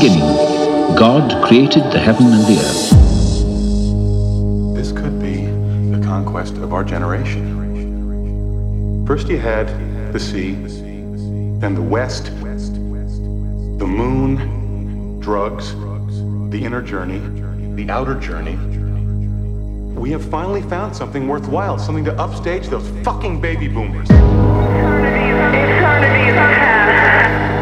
beginning, God created the heaven and the earth. This could be the conquest of our generation. First, you had the sea, then the West, the moon, drugs, the inner journey, the outer journey. We have finally found something worthwhile, something to upstage those fucking baby boomers. Eternity, eternity, eternity.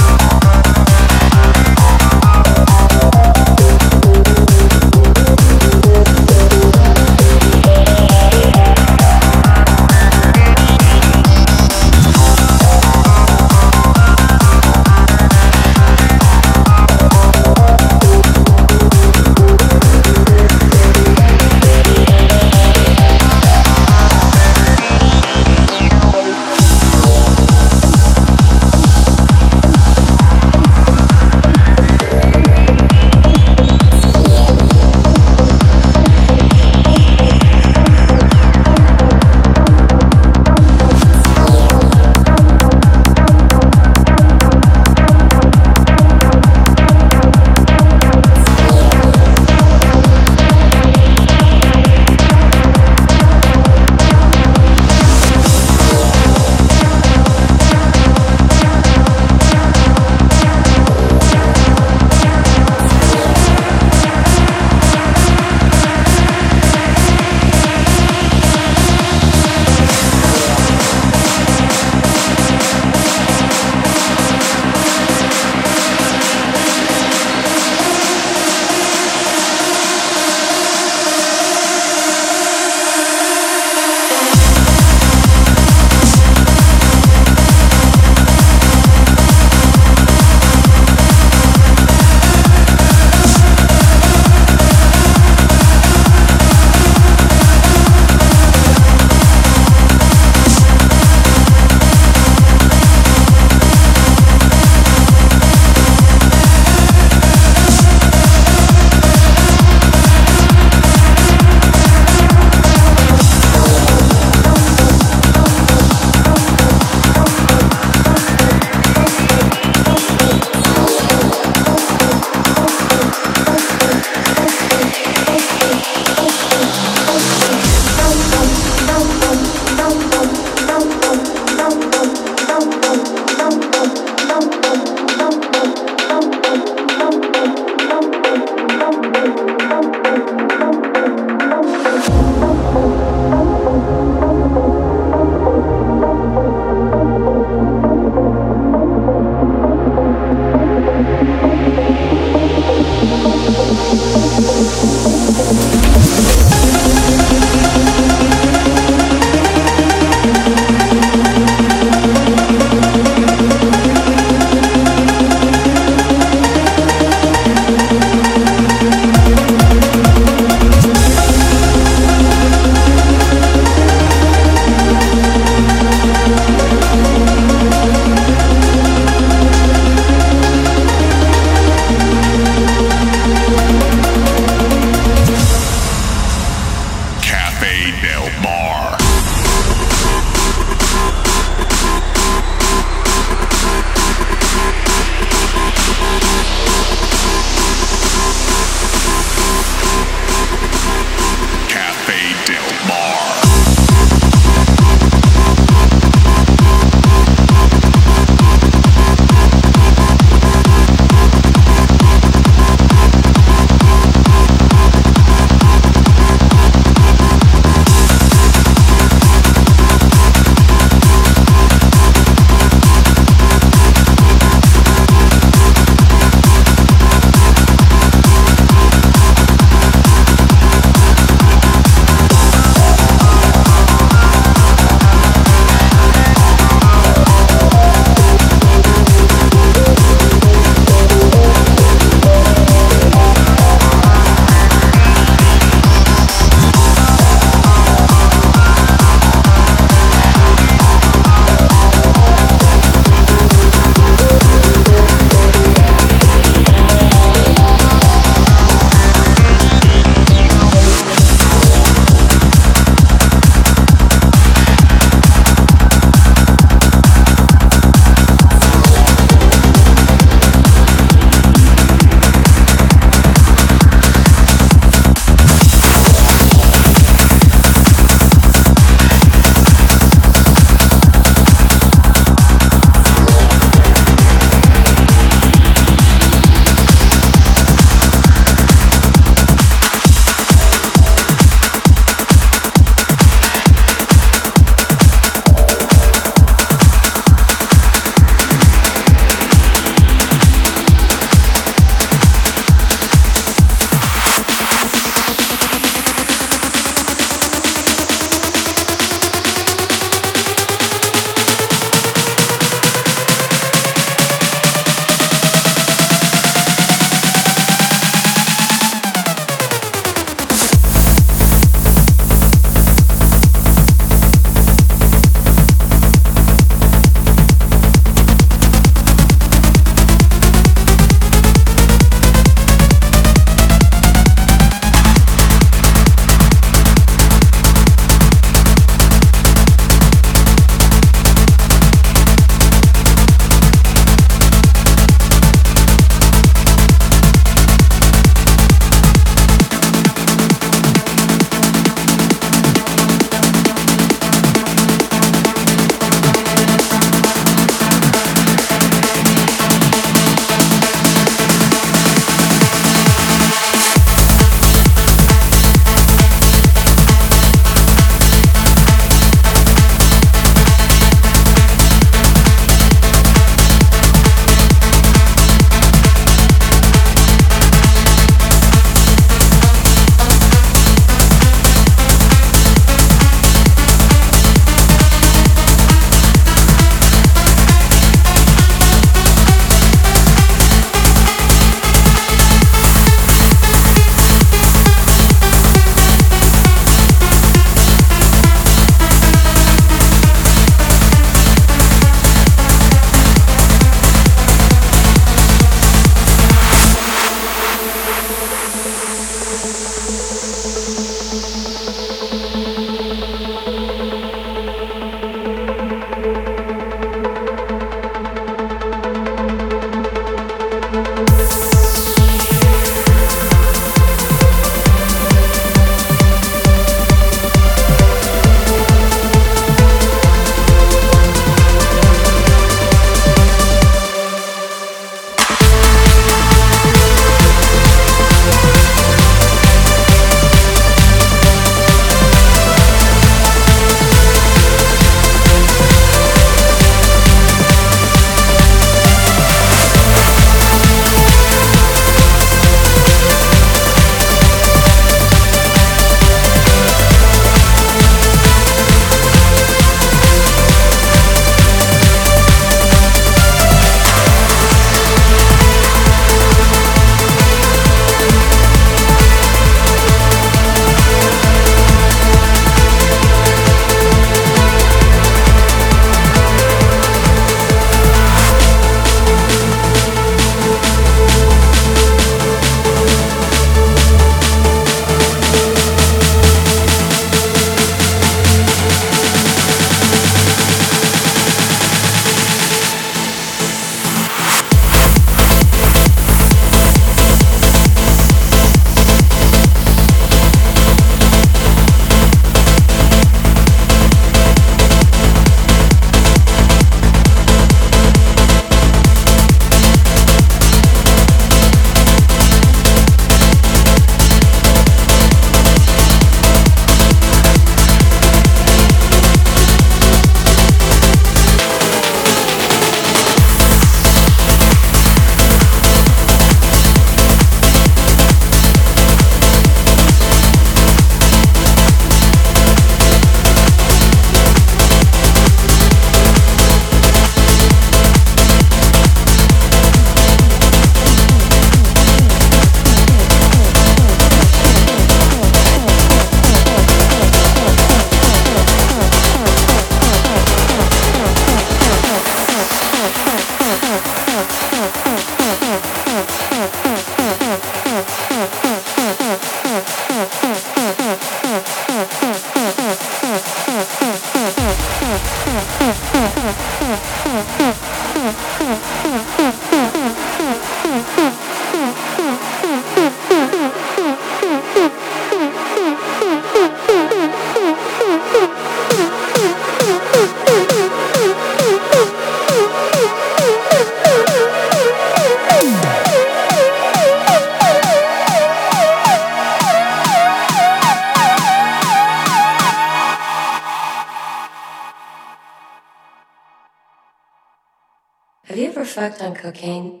On cocaine?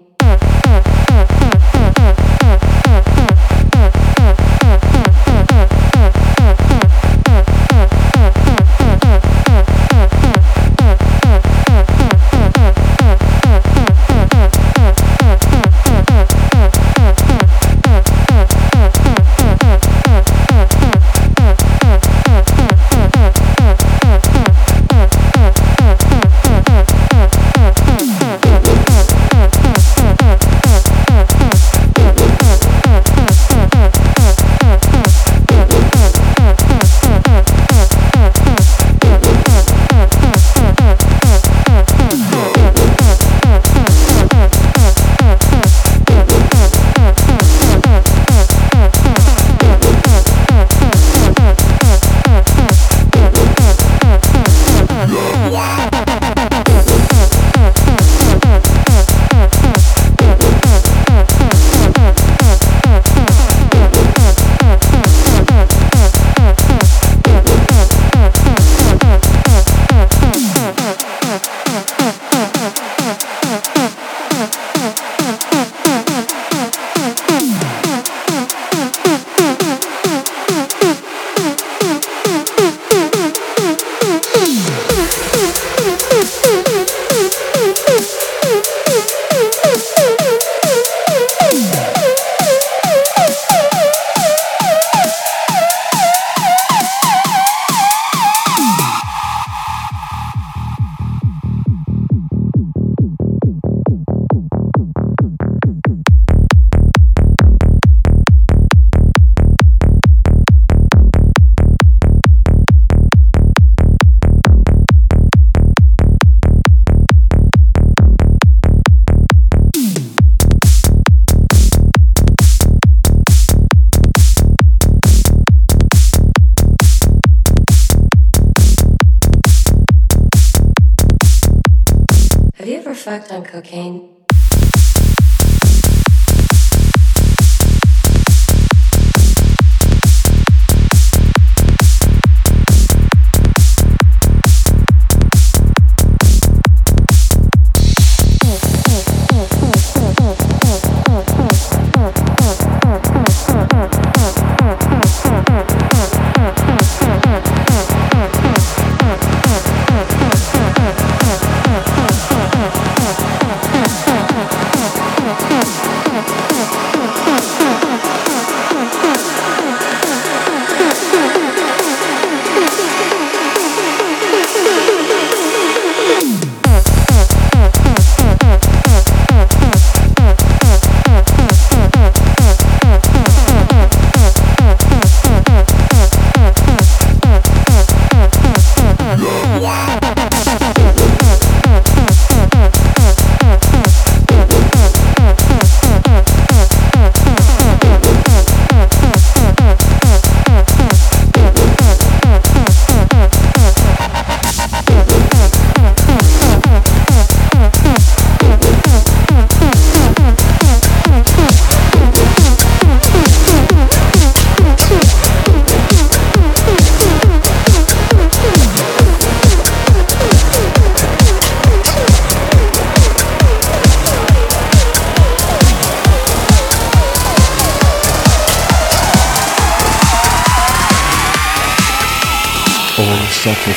On cocaine.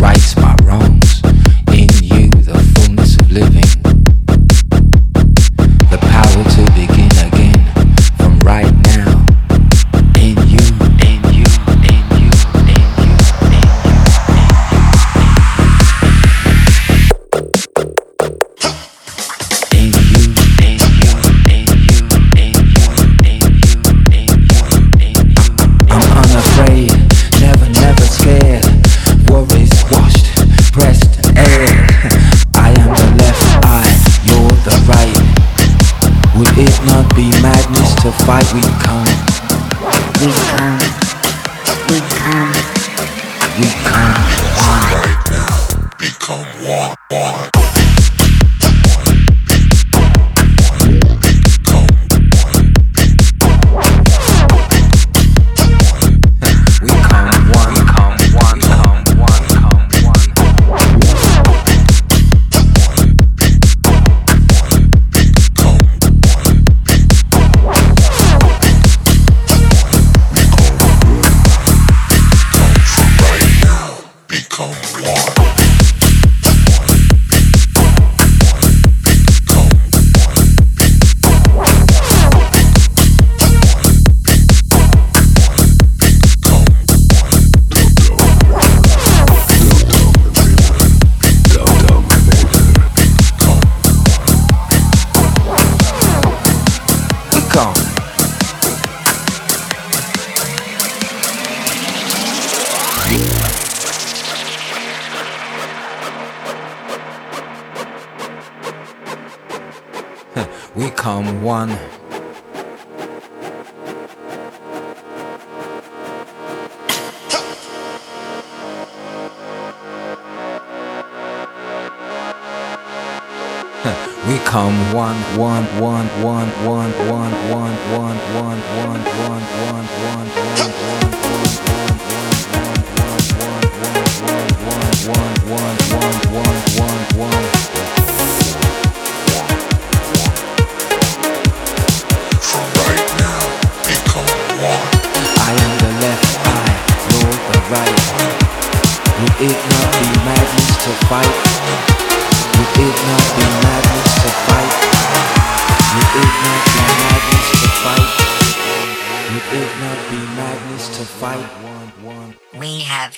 right to fight. We come. We come. We come. We come. Right now, become one. One. One. We come one, one, one, one, one, one, one, one, one, one, one, one, one, From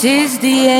This is the end.